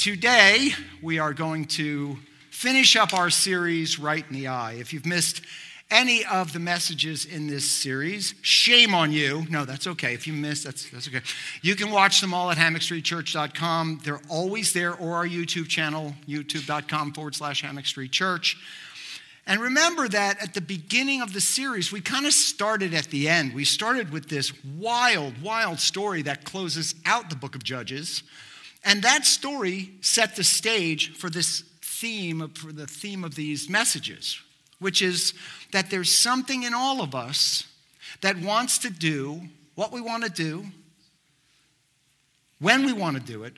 Today, we are going to finish up our series, Right in the Eye. If you've missed any of the messages in this series, shame on you. No, that's okay. If you missed, that's, that's okay. You can watch them all at hammockstreetchurch.com. They're always there, or our YouTube channel, youtube.com forward slash hammockstreetchurch. And remember that at the beginning of the series, we kind of started at the end. We started with this wild, wild story that closes out the book of Judges. And that story set the stage for this theme, for the theme of these messages, which is that there's something in all of us that wants to do what we want to do, when we want to do it,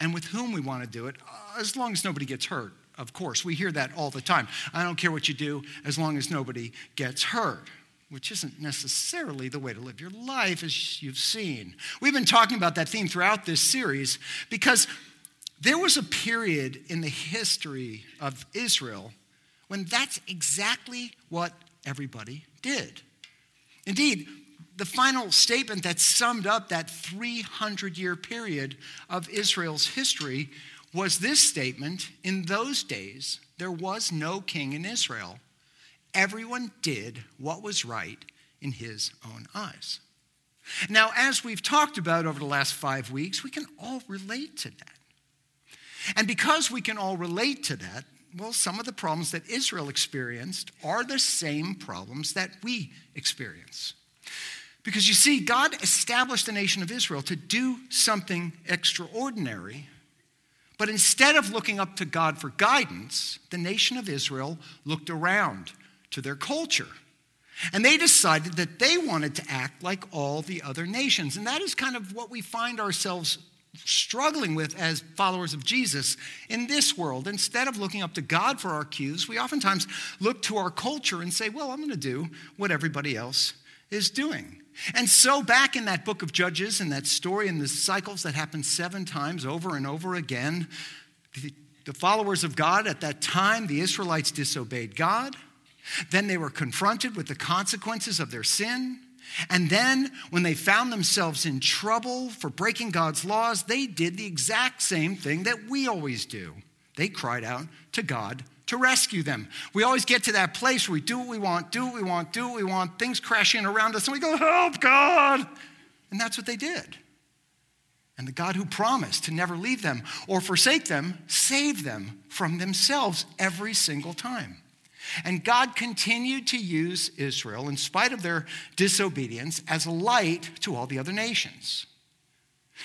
and with whom we want to do it, uh, as long as nobody gets hurt. Of course, we hear that all the time. I don't care what you do as long as nobody gets hurt, which isn't necessarily the way to live your life, as you've seen. We've been talking about that theme throughout this series because there was a period in the history of Israel when that's exactly what everybody did. Indeed, the final statement that summed up that 300 year period of Israel's history was this statement In those days, there was no king in Israel. Everyone did what was right in his own eyes. Now, as we've talked about over the last five weeks, we can all relate to that. And because we can all relate to that, well, some of the problems that Israel experienced are the same problems that we experience. Because you see, God established the nation of Israel to do something extraordinary but instead of looking up to God for guidance, the nation of Israel looked around to their culture. And they decided that they wanted to act like all the other nations. And that is kind of what we find ourselves struggling with as followers of Jesus in this world. Instead of looking up to God for our cues, we oftentimes look to our culture and say, well, I'm going to do what everybody else is doing. And so, back in that book of Judges and that story and the cycles that happen seven times over and over again, the, the followers of God at that time, the Israelites disobeyed God. Then they were confronted with the consequences of their sin. And then, when they found themselves in trouble for breaking God's laws, they did the exact same thing that we always do. They cried out to God to rescue them. We always get to that place where we do what we want, do what we want, do what we want, things crash in around us, and we go, Help, God! And that's what they did. And the God who promised to never leave them or forsake them saved them from themselves every single time. And God continued to use Israel, in spite of their disobedience, as a light to all the other nations.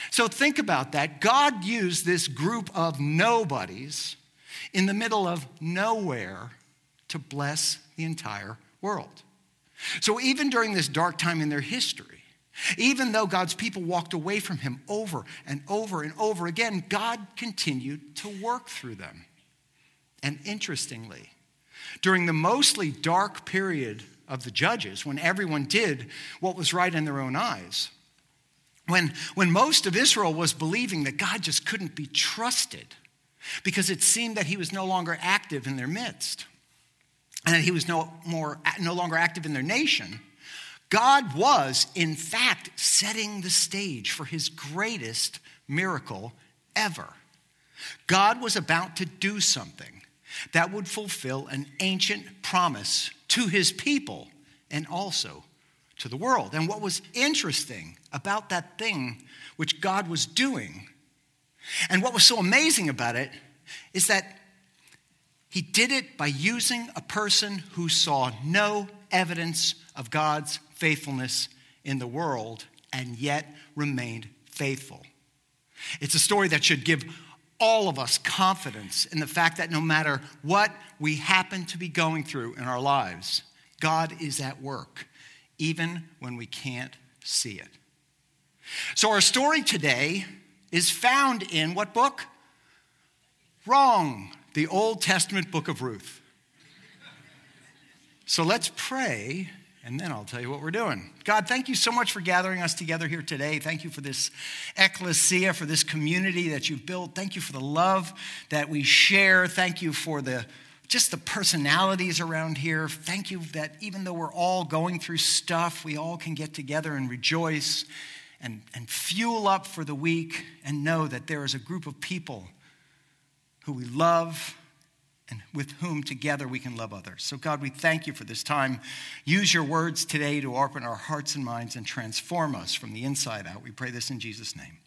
So think about that. God used this group of nobodies in the middle of nowhere to bless the entire world. So, even during this dark time in their history, even though God's people walked away from him over and over and over again, God continued to work through them. And interestingly, during the mostly dark period of the judges, when everyone did what was right in their own eyes, when, when most of Israel was believing that God just couldn't be trusted, because it seemed that he was no longer active in their midst and that he was no, more, no longer active in their nation, God was, in fact, setting the stage for his greatest miracle ever. God was about to do something that would fulfill an ancient promise to his people and also to the world. And what was interesting about that thing which God was doing and what was so amazing about it is that he did it by using a person who saw no evidence of God's faithfulness in the world and yet remained faithful. It's a story that should give all of us confidence in the fact that no matter what we happen to be going through in our lives, God is at work, even when we can't see it. So, our story today is found in what book? Wrong, the Old Testament book of Ruth. So let's pray, and then I'll tell you what we're doing. God, thank you so much for gathering us together here today. Thank you for this ecclesia, for this community that you've built. Thank you for the love that we share. Thank you for the just the personalities around here. Thank you that even though we're all going through stuff, we all can get together and rejoice and, and fuel up for the week and know that there is a group of people who we love, and with whom together we can love others. So, God, we thank you for this time. Use your words today to open our hearts and minds and transform us from the inside out. We pray this in Jesus' name.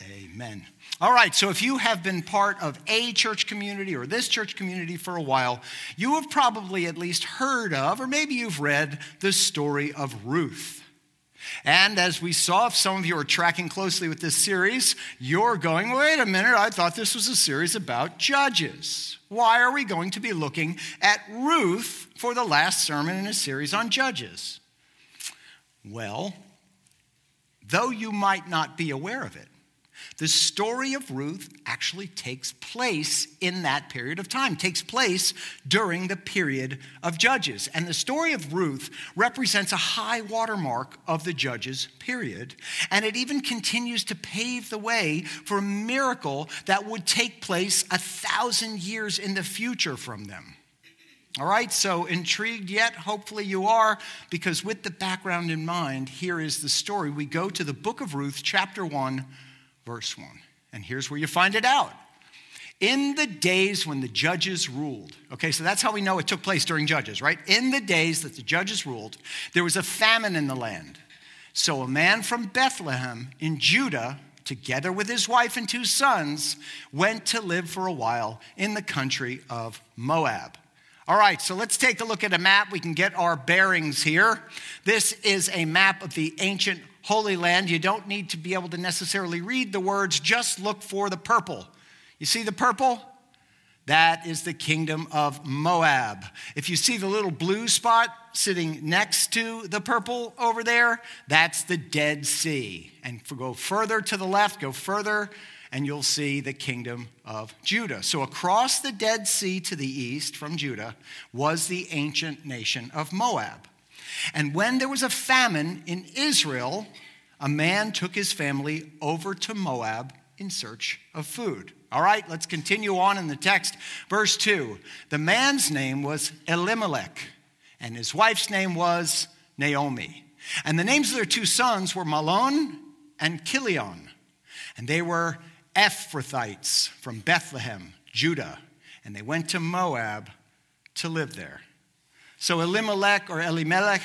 Amen. All right, so if you have been part of a church community or this church community for a while, you have probably at least heard of, or maybe you've read, the story of Ruth. And as we saw, if some of you are tracking closely with this series, you're going, wait a minute, I thought this was a series about judges. Why are we going to be looking at Ruth for the last sermon in a series on judges? Well, though you might not be aware of it, the story of Ruth actually takes place in that period of time, takes place during the period of Judges. And the story of Ruth represents a high watermark of the Judges period. And it even continues to pave the way for a miracle that would take place a thousand years in the future from them. All right, so intrigued yet? Hopefully you are, because with the background in mind, here is the story. We go to the book of Ruth, chapter 1 verse 1. And here's where you find it out. In the days when the judges ruled, okay, so that's how we know it took place during Judges, right? In the days that the judges ruled, there was a famine in the land. So a man from Bethlehem in Judah, together with his wife and two sons, went to live for a while in the country of Moab. All right, so let's take a look at a map. We can get our bearings here. This is a map of the ancient Holy Land. You don't need to be able to necessarily read the words, just look for the purple. You see the purple? That is the kingdom of Moab. If you see the little blue spot sitting next to the purple over there, that's the Dead Sea. And go further to the left, go further, and you'll see the kingdom of Judah. So, across the Dead Sea to the east from Judah was the ancient nation of Moab. And when there was a famine in Israel, a man took his family over to Moab in search of food. All right, let's continue on in the text. Verse 2 The man's name was Elimelech, and his wife's name was Naomi. And the names of their two sons were Mahlon and Chilion. And they were Ephrathites from Bethlehem, Judah, and they went to Moab to live there. So Elimelech or Elimelech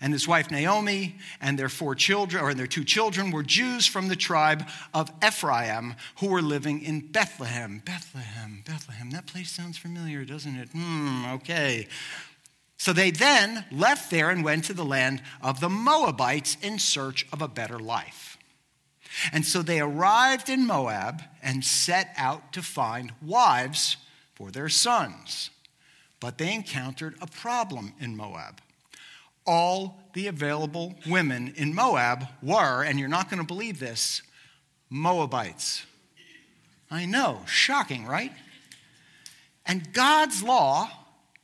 and his wife Naomi and their four children, or their two children, were Jews from the tribe of Ephraim who were living in Bethlehem. Bethlehem, Bethlehem. That place sounds familiar, doesn't it? Hmm, okay. So they then left there and went to the land of the Moabites in search of a better life. And so they arrived in Moab and set out to find wives for their sons. But they encountered a problem in Moab. All the available women in Moab were, and you're not going to believe this, Moabites. I know, shocking, right? And God's law,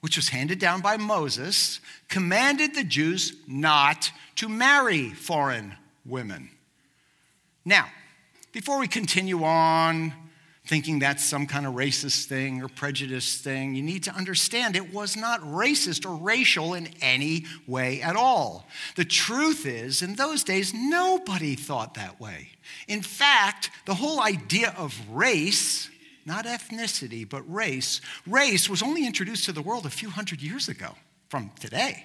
which was handed down by Moses, commanded the Jews not to marry foreign women. Now, before we continue on thinking that's some kind of racist thing or prejudice thing, you need to understand it was not racist or racial in any way at all. The truth is, in those days, nobody thought that way. In fact, the whole idea of race, not ethnicity, but race, race was only introduced to the world a few hundred years ago from today.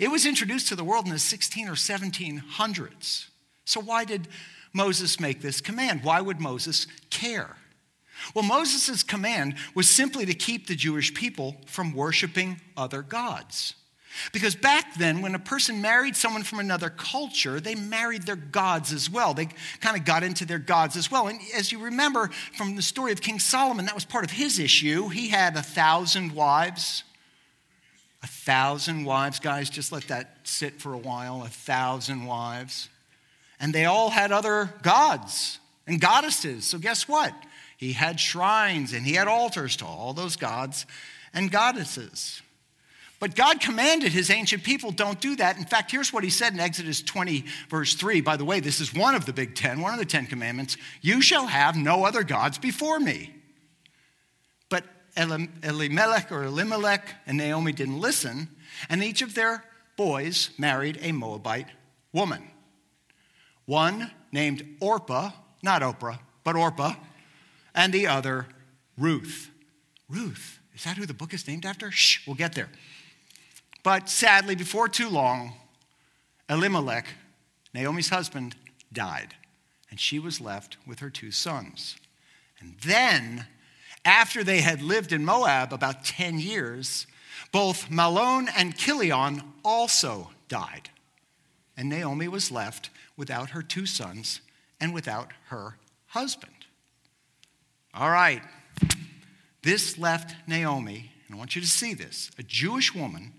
It was introduced to the world in the 16 or 1700s. So, why did Moses make this command? Why would Moses care? Well, Moses' command was simply to keep the Jewish people from worshiping other gods. Because back then, when a person married someone from another culture, they married their gods as well. They kind of got into their gods as well. And as you remember from the story of King Solomon, that was part of his issue. He had a thousand wives. A thousand wives, guys, just let that sit for a while. A thousand wives. And they all had other gods and goddesses. So, guess what? He had shrines and he had altars to all those gods and goddesses. But God commanded his ancient people, don't do that. In fact, here's what he said in Exodus 20, verse 3. By the way, this is one of the big ten, one of the Ten Commandments. You shall have no other gods before me. But Elimelech or Elimelech and Naomi didn't listen, and each of their boys married a Moabite woman. One named Orpah, not Oprah, but Orpah, and the other Ruth. Ruth. Is that who the book is named after? Shh, we'll get there. But sadly, before too long, Elimelech, Naomi's husband, died, and she was left with her two sons. And then, after they had lived in Moab about 10 years, both Mahlon and Chilion also died. And Naomi was left without her two sons and without her husband. All right. This left Naomi, and I want you to see this, a Jewish woman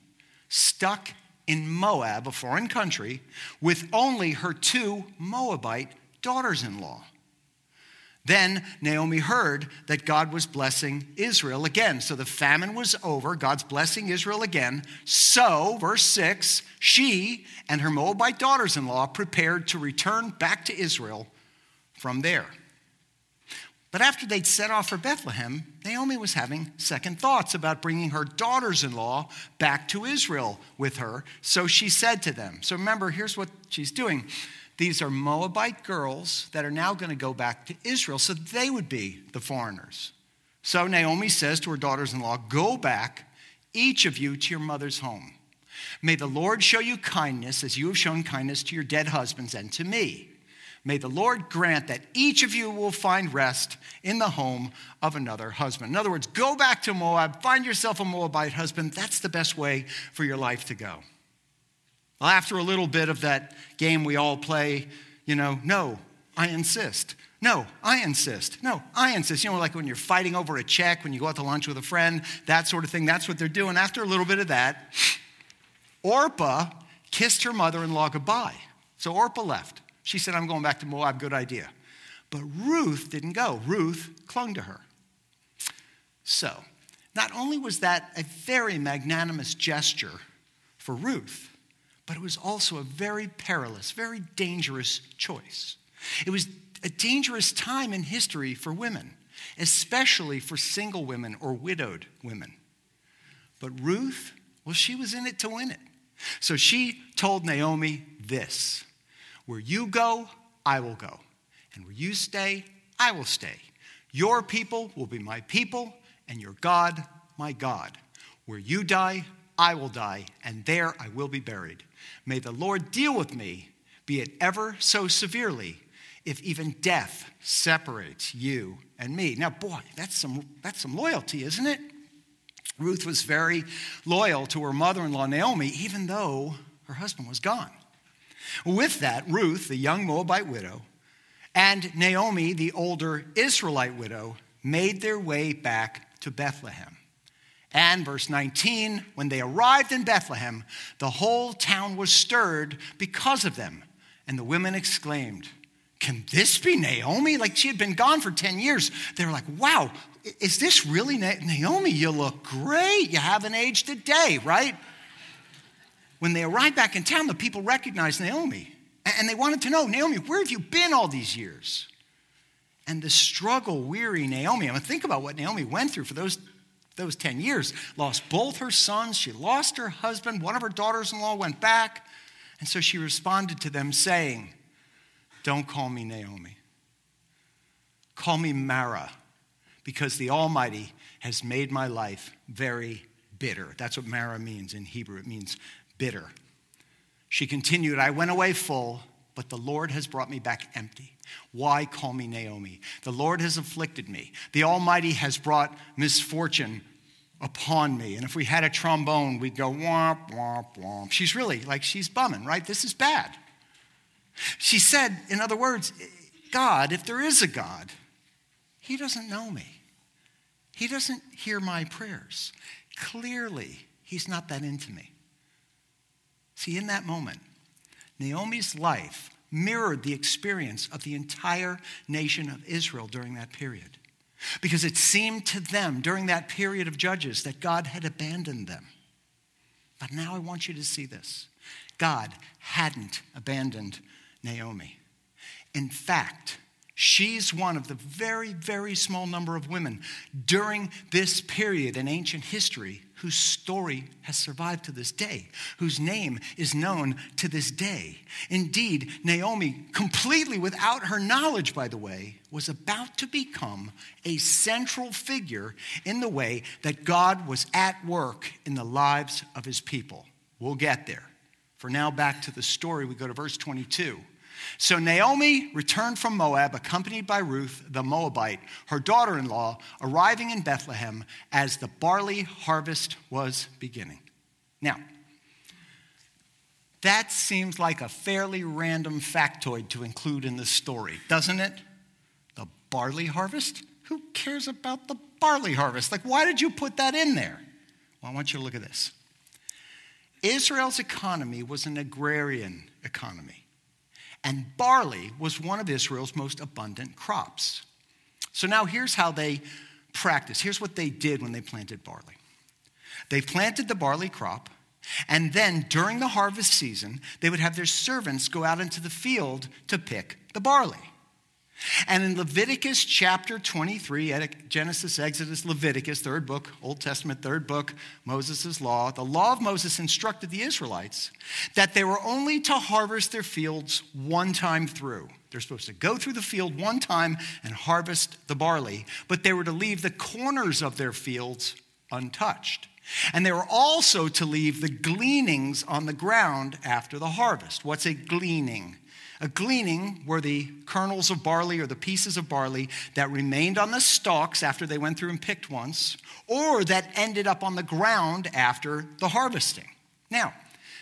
stuck in Moab, a foreign country, with only her two Moabite daughters in law. Then Naomi heard that God was blessing Israel again. So the famine was over. God's blessing Israel again. So, verse 6, she and her Moabite daughters in law prepared to return back to Israel from there. But after they'd set off for Bethlehem, Naomi was having second thoughts about bringing her daughters in law back to Israel with her. So she said to them, So remember, here's what she's doing. These are Moabite girls that are now going to go back to Israel, so they would be the foreigners. So Naomi says to her daughters in law, Go back, each of you, to your mother's home. May the Lord show you kindness as you have shown kindness to your dead husbands and to me. May the Lord grant that each of you will find rest in the home of another husband. In other words, go back to Moab, find yourself a Moabite husband. That's the best way for your life to go. Well, after a little bit of that game we all play, you know, no, I insist. No, I insist. No, I insist. You know, like when you're fighting over a check, when you go out to lunch with a friend, that sort of thing. That's what they're doing. After a little bit of that, Orpah kissed her mother in law goodbye. So Orpah left. She said, I'm going back to Moab, good idea. But Ruth didn't go. Ruth clung to her. So, not only was that a very magnanimous gesture for Ruth, but it was also a very perilous, very dangerous choice. It was a dangerous time in history for women, especially for single women or widowed women. But Ruth, well, she was in it to win it. So she told Naomi this where you go, I will go. And where you stay, I will stay. Your people will be my people, and your God, my God. Where you die, I will die, and there I will be buried. May the Lord deal with me, be it ever so severely, if even death separates you and me. Now, boy, that's some, that's some loyalty, isn't it? Ruth was very loyal to her mother in law, Naomi, even though her husband was gone. With that, Ruth, the young Moabite widow, and Naomi, the older Israelite widow, made their way back to Bethlehem. And verse 19, when they arrived in Bethlehem, the whole town was stirred because of them. And the women exclaimed, Can this be Naomi? Like she had been gone for 10 years. They were like, Wow, is this really Naomi? You look great. You haven't aged a day, right? When they arrived back in town, the people recognized Naomi. And they wanted to know, Naomi, where have you been all these years? And the struggle weary Naomi, I mean, think about what Naomi went through for those, those 10 years. Lost both her sons, she lost her husband, one of her daughters in law went back. And so she responded to them, saying, Don't call me Naomi. Call me Mara, because the Almighty has made my life very bitter. That's what Mara means in Hebrew. It means bitter. She continued, I went away full, but the Lord has brought me back empty. Why call me Naomi? The Lord has afflicted me. The Almighty has brought misfortune upon me. And if we had a trombone, we'd go womp, womp, womp. She's really like, she's bumming, right? This is bad. She said, in other words, God, if there is a God, He doesn't know me. He doesn't hear my prayers. Clearly, He's not that into me. See, in that moment, Naomi's life mirrored the experience of the entire nation of Israel during that period. Because it seemed to them during that period of judges that God had abandoned them. But now I want you to see this God hadn't abandoned Naomi. In fact, She's one of the very, very small number of women during this period in ancient history whose story has survived to this day, whose name is known to this day. Indeed, Naomi, completely without her knowledge, by the way, was about to become a central figure in the way that God was at work in the lives of his people. We'll get there. For now, back to the story, we go to verse 22. So Naomi returned from Moab, accompanied by Ruth the Moabite, her daughter in law, arriving in Bethlehem as the barley harvest was beginning. Now, that seems like a fairly random factoid to include in the story, doesn't it? The barley harvest? Who cares about the barley harvest? Like, why did you put that in there? Well, I want you to look at this. Israel's economy was an agrarian economy. And barley was one of Israel's most abundant crops. So now here's how they practiced. Here's what they did when they planted barley they planted the barley crop, and then during the harvest season, they would have their servants go out into the field to pick the barley. And in Leviticus chapter 23, Genesis, Exodus, Leviticus, third book, Old Testament, third book, Moses' law, the law of Moses instructed the Israelites that they were only to harvest their fields one time through. They're supposed to go through the field one time and harvest the barley, but they were to leave the corners of their fields untouched. And they were also to leave the gleanings on the ground after the harvest. What's a gleaning? A gleaning were the kernels of barley or the pieces of barley that remained on the stalks after they went through and picked once, or that ended up on the ground after the harvesting. Now,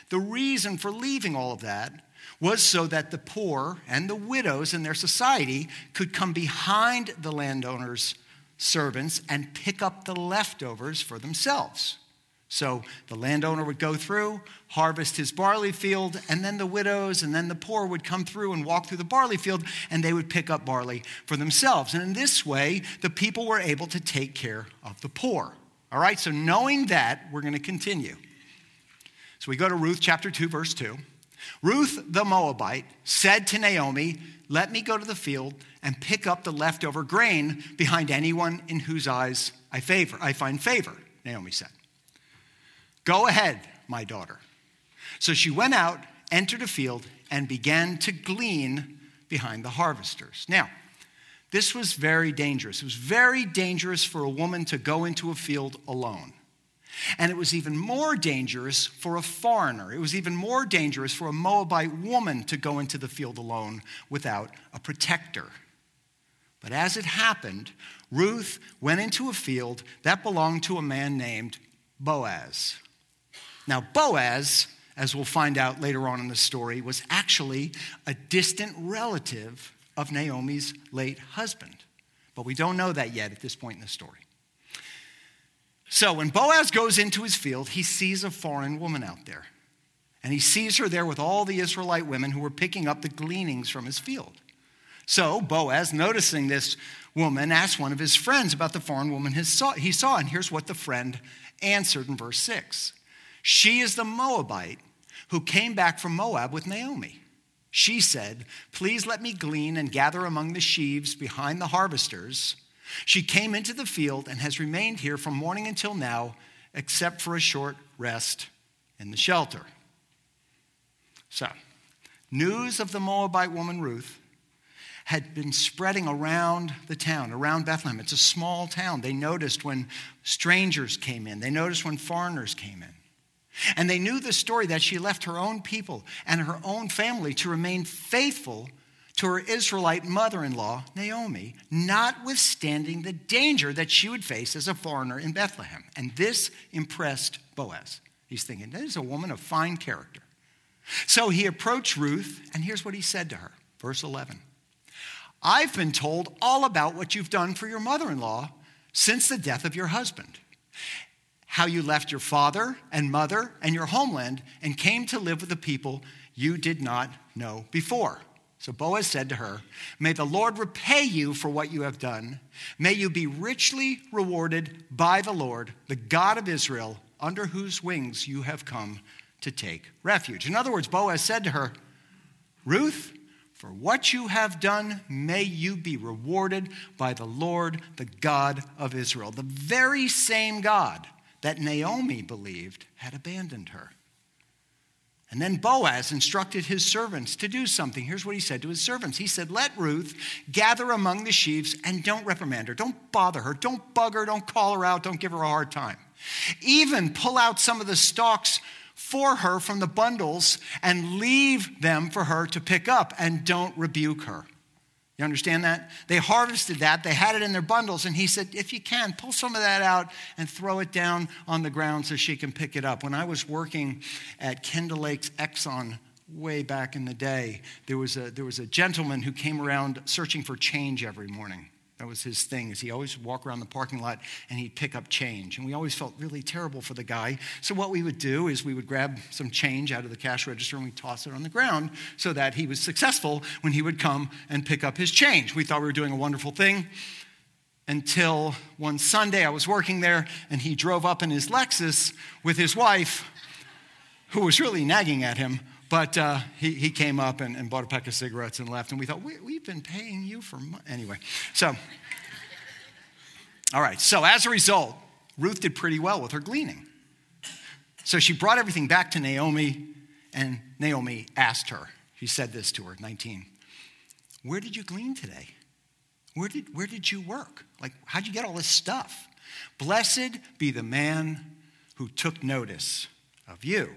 the reason for leaving all of that was so that the poor and the widows in their society could come behind the landowner's servants and pick up the leftovers for themselves. So the landowner would go through, harvest his barley field, and then the widows and then the poor would come through and walk through the barley field and they would pick up barley for themselves. And in this way, the people were able to take care of the poor. All right, so knowing that, we're going to continue. So we go to Ruth chapter 2, verse 2. Ruth the Moabite said to Naomi, Let me go to the field and pick up the leftover grain behind anyone in whose eyes I favor. I find favor, Naomi said. Go ahead, my daughter. So she went out, entered a field, and began to glean behind the harvesters. Now, this was very dangerous. It was very dangerous for a woman to go into a field alone. And it was even more dangerous for a foreigner. It was even more dangerous for a Moabite woman to go into the field alone without a protector. But as it happened, Ruth went into a field that belonged to a man named Boaz. Now, Boaz, as we'll find out later on in the story, was actually a distant relative of Naomi's late husband. But we don't know that yet at this point in the story. So when Boaz goes into his field, he sees a foreign woman out there. And he sees her there with all the Israelite women who were picking up the gleanings from his field. So Boaz, noticing this woman, asked one of his friends about the foreign woman he saw. And here's what the friend answered in verse 6 she is the Moabite who came back from Moab with Naomi. She said, Please let me glean and gather among the sheaves behind the harvesters. She came into the field and has remained here from morning until now, except for a short rest in the shelter. So, news of the Moabite woman Ruth had been spreading around the town, around Bethlehem. It's a small town. They noticed when strangers came in, they noticed when foreigners came in. And they knew the story that she left her own people and her own family to remain faithful to her Israelite mother in law, Naomi, notwithstanding the danger that she would face as a foreigner in Bethlehem. And this impressed Boaz. He's thinking, this is a woman of fine character. So he approached Ruth, and here's what he said to her. Verse 11 I've been told all about what you've done for your mother in law since the death of your husband how you left your father and mother and your homeland and came to live with the people you did not know before. So Boaz said to her, May the Lord repay you for what you have done. May you be richly rewarded by the Lord, the God of Israel, under whose wings you have come to take refuge. In other words, Boaz said to her, Ruth, For what you have done, may you be rewarded by the Lord, the God of Israel. The very same God that Naomi believed had abandoned her. And then Boaz instructed his servants to do something. Here's what he said to his servants He said, Let Ruth gather among the sheaves and don't reprimand her. Don't bother her. Don't bug her. Don't call her out. Don't give her a hard time. Even pull out some of the stalks for her from the bundles and leave them for her to pick up and don't rebuke her. You understand that? They harvested that, they had it in their bundles, and he said, If you can, pull some of that out and throw it down on the ground so she can pick it up. When I was working at Kendall Lakes Exxon way back in the day, there was a, there was a gentleman who came around searching for change every morning. That was his thing. Is he always walk around the parking lot and he'd pick up change, and we always felt really terrible for the guy. So what we would do is we would grab some change out of the cash register and we toss it on the ground so that he was successful when he would come and pick up his change. We thought we were doing a wonderful thing until one Sunday I was working there and he drove up in his Lexus with his wife, who was really nagging at him but uh, he, he came up and, and, bought a pack of cigarettes and left. And we thought, we, have been paying you for money. Anyway, so, all right. So as a result, Ruth did pretty well with her gleaning. So she brought everything back to Naomi, and Naomi asked her, she said this to her, 19, Where did you glean today? Where did, where did you work? Like, how'd you get all this stuff? Blessed be the man who took notice of you.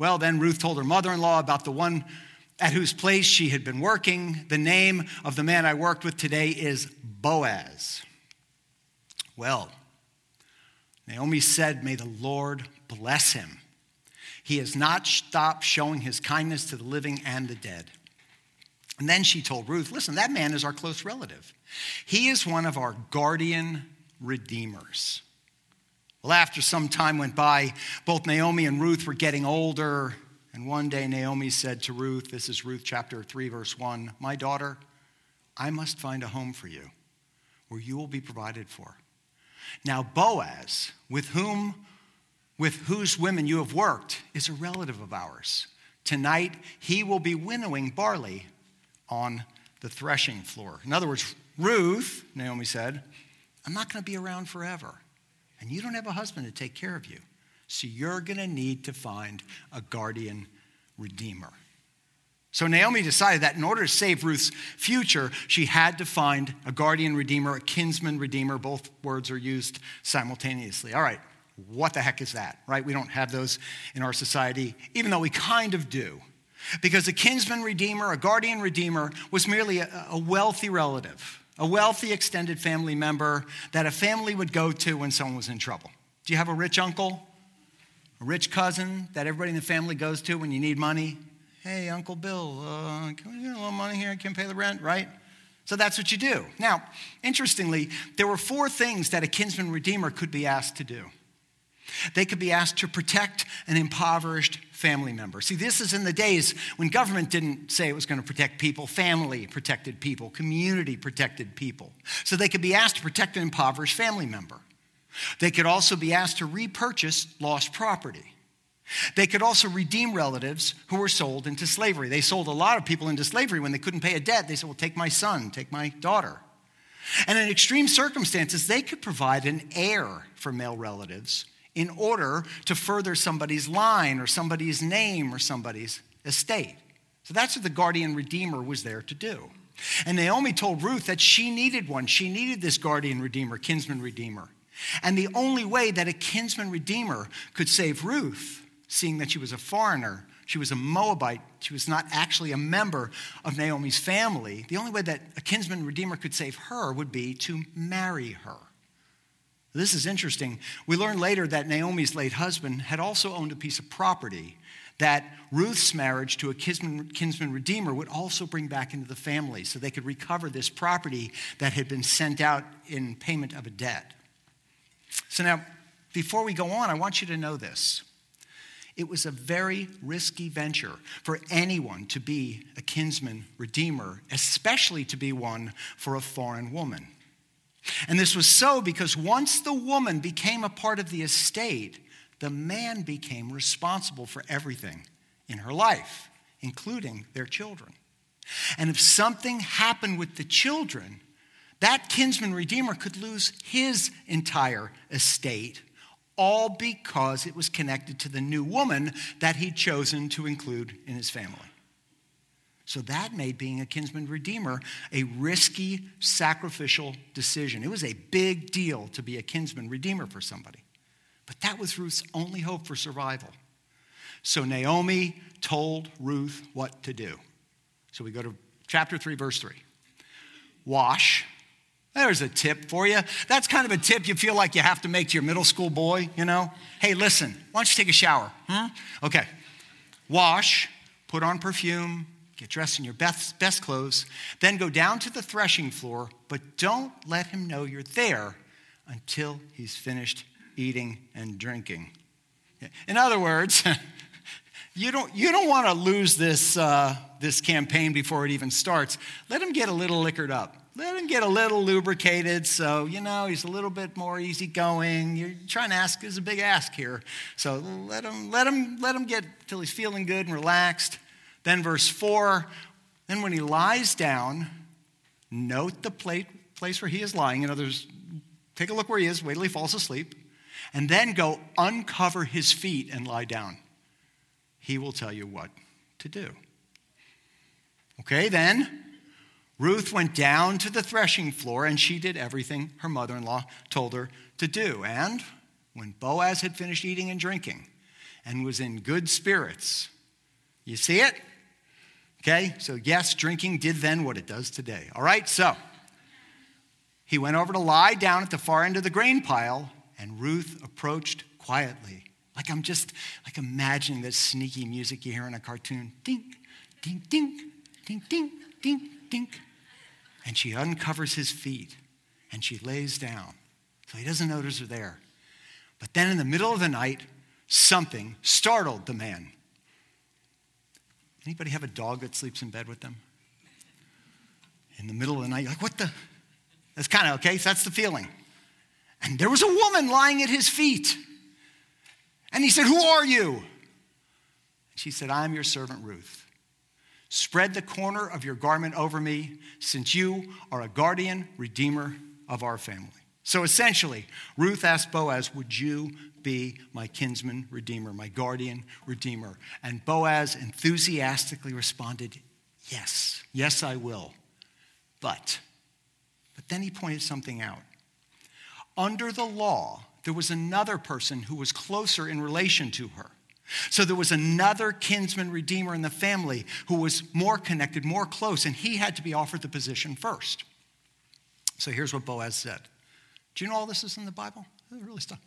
Well, then Ruth told her mother in law about the one at whose place she had been working. The name of the man I worked with today is Boaz. Well, Naomi said, May the Lord bless him. He has not stopped showing his kindness to the living and the dead. And then she told Ruth, Listen, that man is our close relative. He is one of our guardian redeemers. Well, after some time went by, both Naomi and Ruth were getting older. And one day Naomi said to Ruth, this is Ruth chapter 3, verse 1, My daughter, I must find a home for you where you will be provided for. Now, Boaz, with whom with whose women you have worked, is a relative of ours. Tonight he will be winnowing barley on the threshing floor. In other words, Ruth, Naomi said, I'm not going to be around forever and you don't have a husband to take care of you. So you're going to need to find a guardian redeemer. So Naomi decided that in order to save Ruth's future, she had to find a guardian redeemer, a kinsman redeemer. Both words are used simultaneously. All right, what the heck is that, right? We don't have those in our society, even though we kind of do. Because a kinsman redeemer, a guardian redeemer, was merely a, a wealthy relative a wealthy extended family member that a family would go to when someone was in trouble. Do you have a rich uncle? A rich cousin that everybody in the family goes to when you need money? Hey, Uncle Bill, uh, can we get a little money here? I can pay the rent, right? So that's what you do. Now, interestingly, there were four things that a kinsman redeemer could be asked to do. They could be asked to protect an impoverished family member. See, this is in the days when government didn't say it was going to protect people, family protected people, community protected people. So they could be asked to protect an impoverished family member. They could also be asked to repurchase lost property. They could also redeem relatives who were sold into slavery. They sold a lot of people into slavery when they couldn't pay a debt. They said, Well, take my son, take my daughter. And in extreme circumstances, they could provide an heir for male relatives in order to further somebody's line or somebody's name or somebody's estate. So that's what the guardian redeemer was there to do. And Naomi told Ruth that she needed one. She needed this guardian redeemer, kinsman redeemer. And the only way that a kinsman redeemer could save Ruth, seeing that she was a foreigner, she was a Moabite, she was not actually a member of Naomi's family, the only way that a kinsman redeemer could save her would be to marry her. This is interesting. We learn later that Naomi's late husband had also owned a piece of property that Ruth's marriage to a kinsman, kinsman, redeemer would also bring back into the family so they could recover this property that had been sent out in payment of a debt. So now, before we go on, I want you to know this. It was a very risky venture for anyone to be a kinsman redeemer, especially to be one for a foreign woman. And this was so because once the woman became a part of the estate, the man became responsible for everything in her life, including their children. And if something happened with the children, that kinsman redeemer could lose his entire estate, all because it was connected to the new woman that he'd chosen to include in his family. So that made being a kinsman redeemer a risky, sacrificial decision. It was a big deal to be a kinsman redeemer for somebody. But that was Ruth's only hope for survival. So Naomi told Ruth what to do. So we go to chapter 3, verse 3. Wash. There's a tip for you. That's kind of a tip you feel like you have to make to your middle school boy, you know? Hey, listen, why don't you take a shower? Hmm? Okay. Wash, put on perfume, get dressed in your best, best clothes, then go down to the threshing floor, but don't let him know you're there until he's finished eating and drinking. In other words, you don't, you don't want to lose this, uh, this campaign before it even starts. Let him get a little liquored up. Let him get a little lubricated so, you know, he's a little bit more easygoing. You're trying to ask, is a big ask here. So let him, let him, let him get till he's feeling good and relaxed. Then, verse 4 then when he lies down, note the place where he is lying. In other words, take a look where he is, wait till he falls asleep, and then go uncover his feet and lie down he will tell you what to do. Okay, then Ruth went down to the threshing floor and she did everything her mother in law told her to do. And when Boaz had finished eating and drinking and was in good spirits, you see it? Okay, so yes, drinking did then what it does today. All right, so he went over to lie down at the far end of the grain pile, and Ruth approached quietly like I'm just like imagining this sneaky music you hear in a cartoon. Ding, ding, ding, ding, ding, ding, ding. And she uncovers his feet and she lays down. So he doesn't notice her there. But then in the middle of the night, something startled the man. Anybody have a dog that sleeps in bed with them? In the middle of the night, you're like, what the? That's kind of okay, so that's the feeling. And there was a woman lying at his feet. And he said, Who are you? She said, I am your servant Ruth. Spread the corner of your garment over me, since you are a guardian redeemer of our family. So essentially, Ruth asked Boaz, Would you be my kinsman redeemer, my guardian redeemer? And Boaz enthusiastically responded, Yes, yes, I will. But, but then he pointed something out. Under the law, there was another person who was closer in relation to her. So there was another kinsman redeemer in the family who was more connected, more close, and he had to be offered the position first. So here's what Boaz said. Do you know all this is in the Bible? It Really stuff.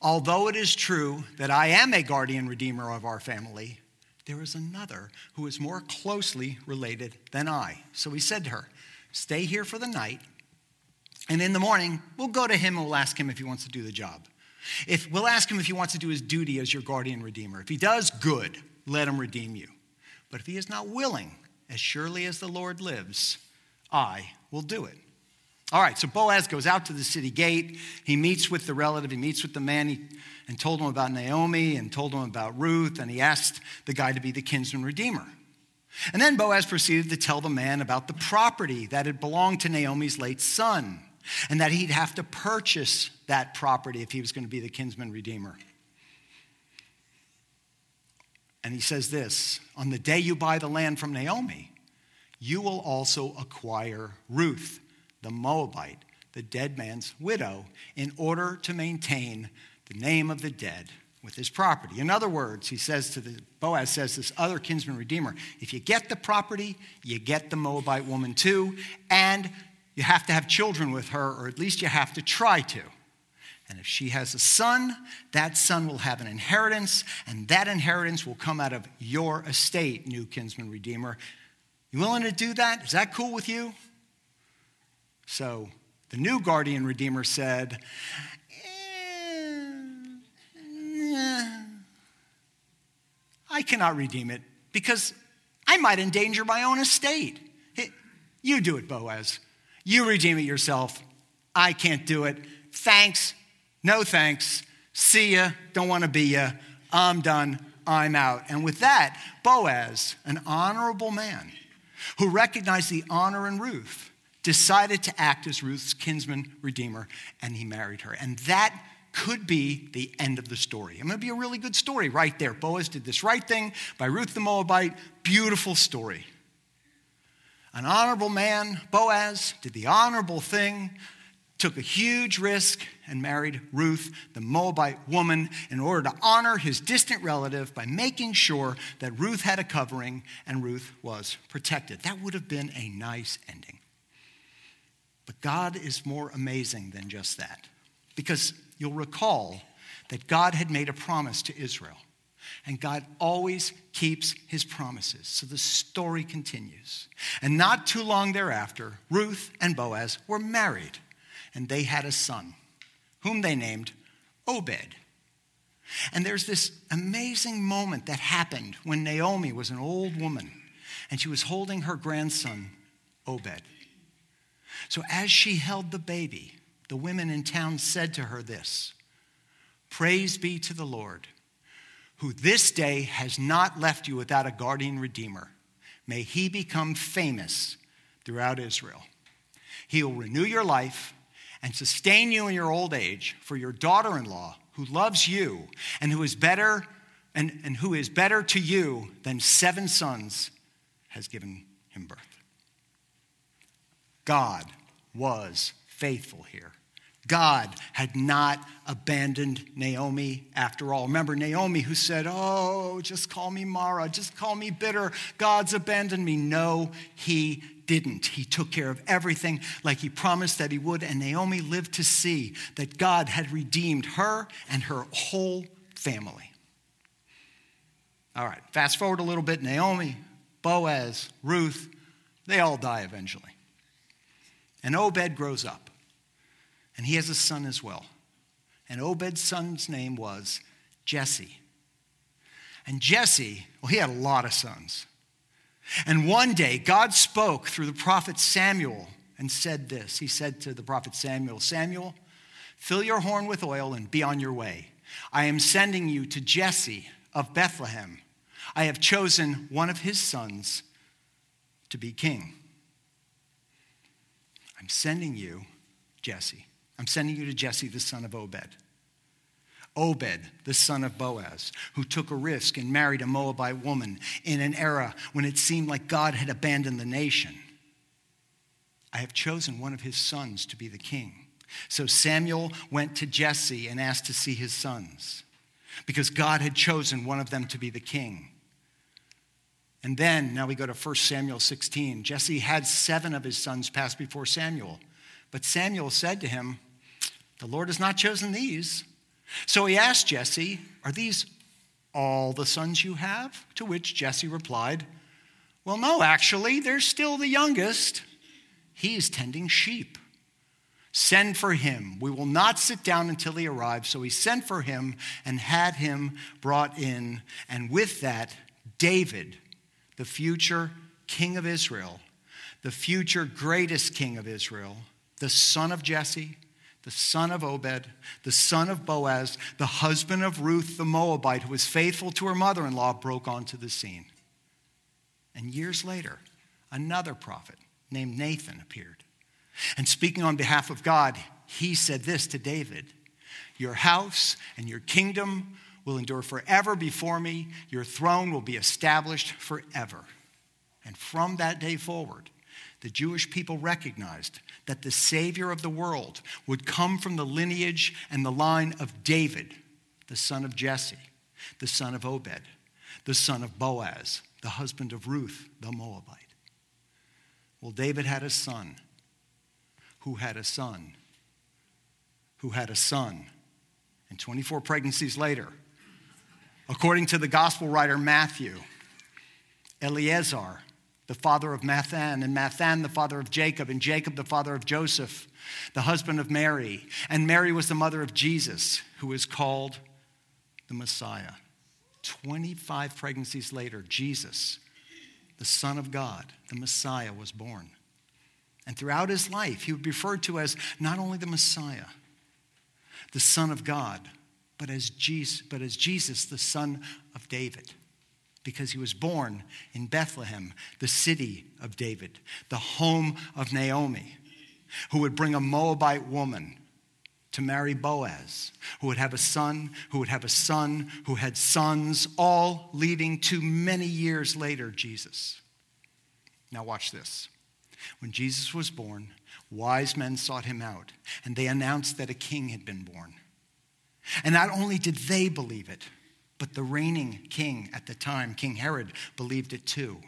Although it is true that I am a guardian redeemer of our family, there is another who is more closely related than I. So he said to her, Stay here for the night and in the morning, we'll go to him and we'll ask him if he wants to do the job. If we'll ask him if he wants to do his duty as your guardian redeemer. If he does, good, let him redeem you. But if he is not willing, as surely as the Lord lives, I will do it. All right, so Boaz goes out to the city gate. He meets with the relative, he meets with the man he, and told him about Naomi and told him about Ruth, and he asked the guy to be the kinsman redeemer. And then Boaz proceeded to tell the man about the property that had belonged to Naomi's late son and that he'd have to purchase that property if he was going to be the kinsman redeemer. And he says this On the day you buy the land from Naomi, you will also acquire Ruth, the Moabite, the dead man's widow, in order to maintain the name of the dead with his property. In other words, he says to the Boaz says this other kinsman redeemer, if you get the property, you get the Moabite woman too, and you have to have children with her, or at least you have to try to. And if she has a son, that son will have an inheritance, and that inheritance will come out of your estate, new kinsman redeemer. You willing to do that? Is that cool with you? So the new guardian redeemer said, eh, I cannot redeem it because I might endanger my own estate. You do it, Boaz. You redeem it yourself. I can't do it. Thanks. No thanks. See ya. Don't want to be ya. I'm done. I'm out. And with that, Boaz, an honorable man who recognized the honor in Ruth, decided to act as Ruth's kinsman redeemer, and he married her. And that could be the end of the story. It might be a really good story right there. Boaz did this right thing by Ruth the Moabite. Beautiful story. An honorable man, Boaz, did the honorable thing, took a huge risk, and married Ruth, the Moabite woman, in order to honor his distant relative by making sure that Ruth had a covering and Ruth was protected. That would have been a nice ending. But God is more amazing than just that. Because you'll recall that God had made a promise to Israel, and God always keeps his promises. So the story continues. And not too long thereafter, Ruth and Boaz were married, and they had a son, whom they named Obed. And there's this amazing moment that happened when Naomi was an old woman and she was holding her grandson, Obed. So as she held the baby, the women in town said to her this Praise be to the Lord, who this day has not left you without a guardian redeemer. May he become famous throughout Israel. He will renew your life and sustain you in your old age, for your daughter in law, who loves you and who is better and, and who is better to you than seven sons, has given him birth. God was faithful here. God had not abandoned Naomi after all. Remember Naomi who said, Oh, just call me Mara, just call me bitter. God's abandoned me. No, he didn't. He took care of everything like he promised that he would, and Naomi lived to see that God had redeemed her and her whole family. All right, fast forward a little bit Naomi, Boaz, Ruth, they all die eventually. And Obed grows up, and he has a son as well. And Obed's son's name was Jesse. And Jesse, well, he had a lot of sons. And one day, God spoke through the prophet Samuel and said this He said to the prophet Samuel, Samuel, fill your horn with oil and be on your way. I am sending you to Jesse of Bethlehem. I have chosen one of his sons to be king. I'm sending you, Jesse. I'm sending you to Jesse, the son of Obed. Obed, the son of Boaz, who took a risk and married a Moabite woman in an era when it seemed like God had abandoned the nation. I have chosen one of his sons to be the king. So Samuel went to Jesse and asked to see his sons because God had chosen one of them to be the king. And then, now we go to 1 Samuel 16. Jesse had seven of his sons pass before Samuel. But Samuel said to him, The Lord has not chosen these. So he asked Jesse, Are these all the sons you have? To which Jesse replied, Well, no, actually, they're still the youngest. He is tending sheep. Send for him. We will not sit down until he arrives. So he sent for him and had him brought in. And with that, David the future king of Israel, the future greatest king of Israel, the son of Jesse, the son of Obed, the son of Boaz, the husband of Ruth the Moabite, who was faithful to her mother in law, broke onto the scene. And years later, another prophet named Nathan appeared. And speaking on behalf of God, he said this to David Your house and your kingdom will endure forever before me. Your throne will be established forever. And from that day forward, the Jewish people recognized that the Savior of the world would come from the lineage and the line of David, the son of Jesse, the son of Obed, the son of Boaz, the husband of Ruth, the Moabite. Well, David had a son who had a son who had a son. And 24 pregnancies later, According to the gospel writer Matthew, Eleazar, the father of Matthan, and Matthan, the father of Jacob, and Jacob, the father of Joseph, the husband of Mary. And Mary was the mother of Jesus, who is called the Messiah. 25 pregnancies later, Jesus, the Son of God, the Messiah, was born. And throughout his life, he would be referred to as not only the Messiah, the Son of God, but as Jesus, but as Jesus, the son of David, because he was born in Bethlehem, the city of David, the home of Naomi, who would bring a Moabite woman to marry Boaz, who would have a son, who would have a son, who had sons, all leading to many years later, Jesus. Now, watch this. When Jesus was born, wise men sought him out, and they announced that a king had been born. And not only did they believe it, but the reigning king at the time, King Herod, believed it too.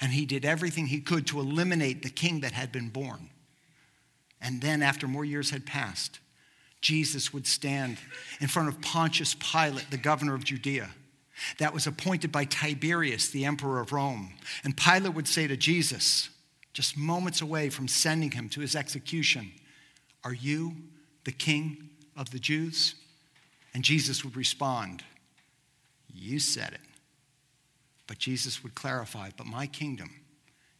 And he did everything he could to eliminate the king that had been born. And then, after more years had passed, Jesus would stand in front of Pontius Pilate, the governor of Judea, that was appointed by Tiberius, the emperor of Rome. And Pilate would say to Jesus, just moments away from sending him to his execution, Are you the king of the Jews? And Jesus would respond, You said it. But Jesus would clarify, But my kingdom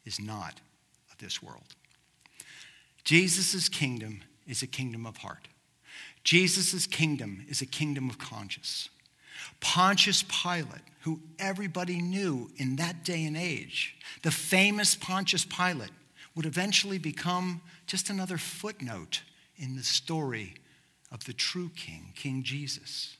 is not of this world. Jesus' kingdom is a kingdom of heart. Jesus' kingdom is a kingdom of conscience. Pontius Pilate, who everybody knew in that day and age, the famous Pontius Pilate, would eventually become just another footnote in the story of the true king, King Jesus.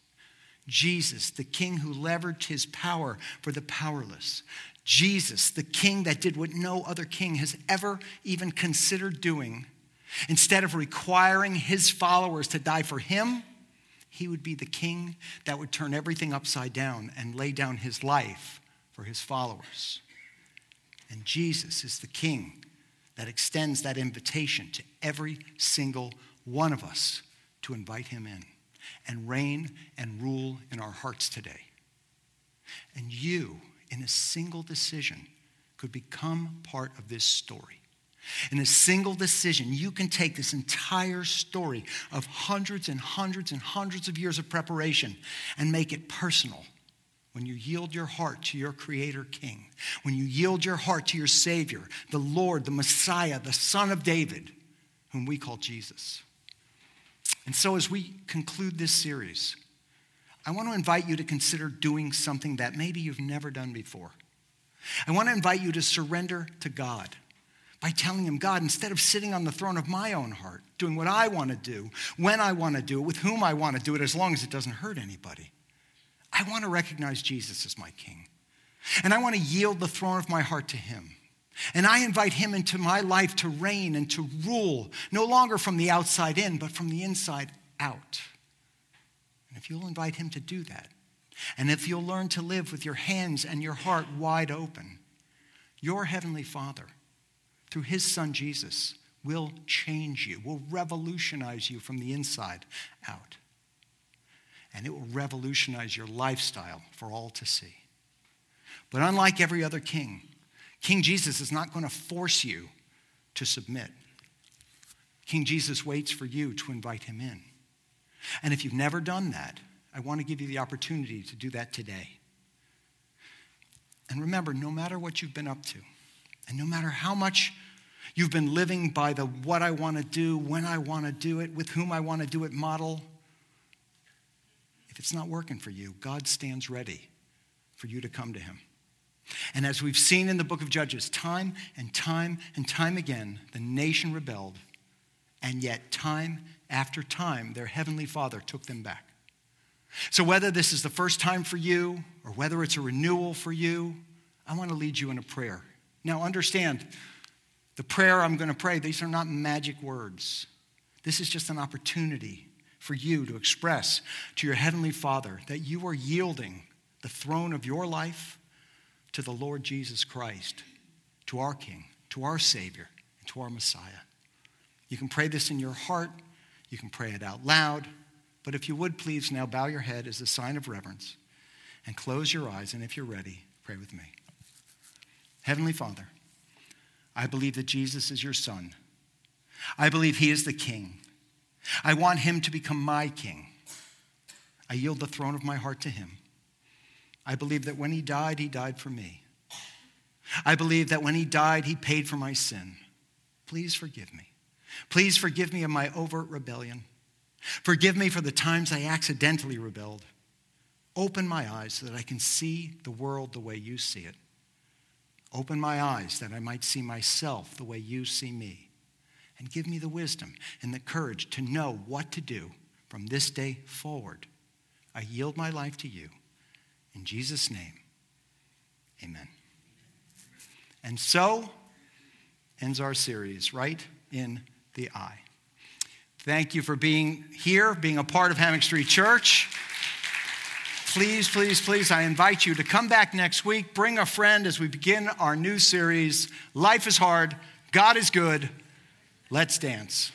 Jesus, the king who leveraged his power for the powerless. Jesus, the king that did what no other king has ever even considered doing. Instead of requiring his followers to die for him, he would be the king that would turn everything upside down and lay down his life for his followers. And Jesus is the king that extends that invitation to every single one of us to invite him in and reign and rule in our hearts today. And you, in a single decision, could become part of this story. In a single decision, you can take this entire story of hundreds and hundreds and hundreds of years of preparation and make it personal. When you yield your heart to your Creator King, when you yield your heart to your Savior, the Lord, the Messiah, the Son of David, whom we call Jesus. And so, as we conclude this series, I want to invite you to consider doing something that maybe you've never done before. I want to invite you to surrender to God by telling him, God, instead of sitting on the throne of my own heart, doing what I want to do, when I want to do it, with whom I want to do it, as long as it doesn't hurt anybody, I want to recognize Jesus as my king. And I want to yield the throne of my heart to him. And I invite him into my life to reign and to rule, no longer from the outside in, but from the inside out. And if you'll invite him to do that, and if you'll learn to live with your hands and your heart wide open, your heavenly Father through his son Jesus, will change you, will revolutionize you from the inside out. And it will revolutionize your lifestyle for all to see. But unlike every other king, King Jesus is not going to force you to submit. King Jesus waits for you to invite him in. And if you've never done that, I want to give you the opportunity to do that today. And remember, no matter what you've been up to, and no matter how much you've been living by the what I want to do, when I want to do it, with whom I want to do it model, if it's not working for you, God stands ready for you to come to Him. And as we've seen in the book of Judges, time and time and time again, the nation rebelled, and yet time after time, their heavenly Father took them back. So, whether this is the first time for you or whether it's a renewal for you, I want to lead you in a prayer. Now, understand, the prayer I'm going to pray, these are not magic words. This is just an opportunity for you to express to your Heavenly Father that you are yielding the throne of your life to the Lord Jesus Christ, to our King, to our Savior, and to our Messiah. You can pray this in your heart, you can pray it out loud, but if you would please now bow your head as a sign of reverence and close your eyes, and if you're ready, pray with me. Heavenly Father, I believe that Jesus is your Son. I believe He is the King. I want Him to become my King. I yield the throne of my heart to Him. I believe that when He died, He died for me. I believe that when He died, He paid for my sin. Please forgive me. Please forgive me of my overt rebellion. Forgive me for the times I accidentally rebelled. Open my eyes so that I can see the world the way you see it. Open my eyes that I might see myself the way you see me. And give me the wisdom and the courage to know what to do from this day forward. I yield my life to you. In Jesus' name, amen. And so ends our series, right in the eye. Thank you for being here, being a part of Hammock Street Church. Please, please, please, I invite you to come back next week. Bring a friend as we begin our new series Life is Hard, God is Good. Let's dance.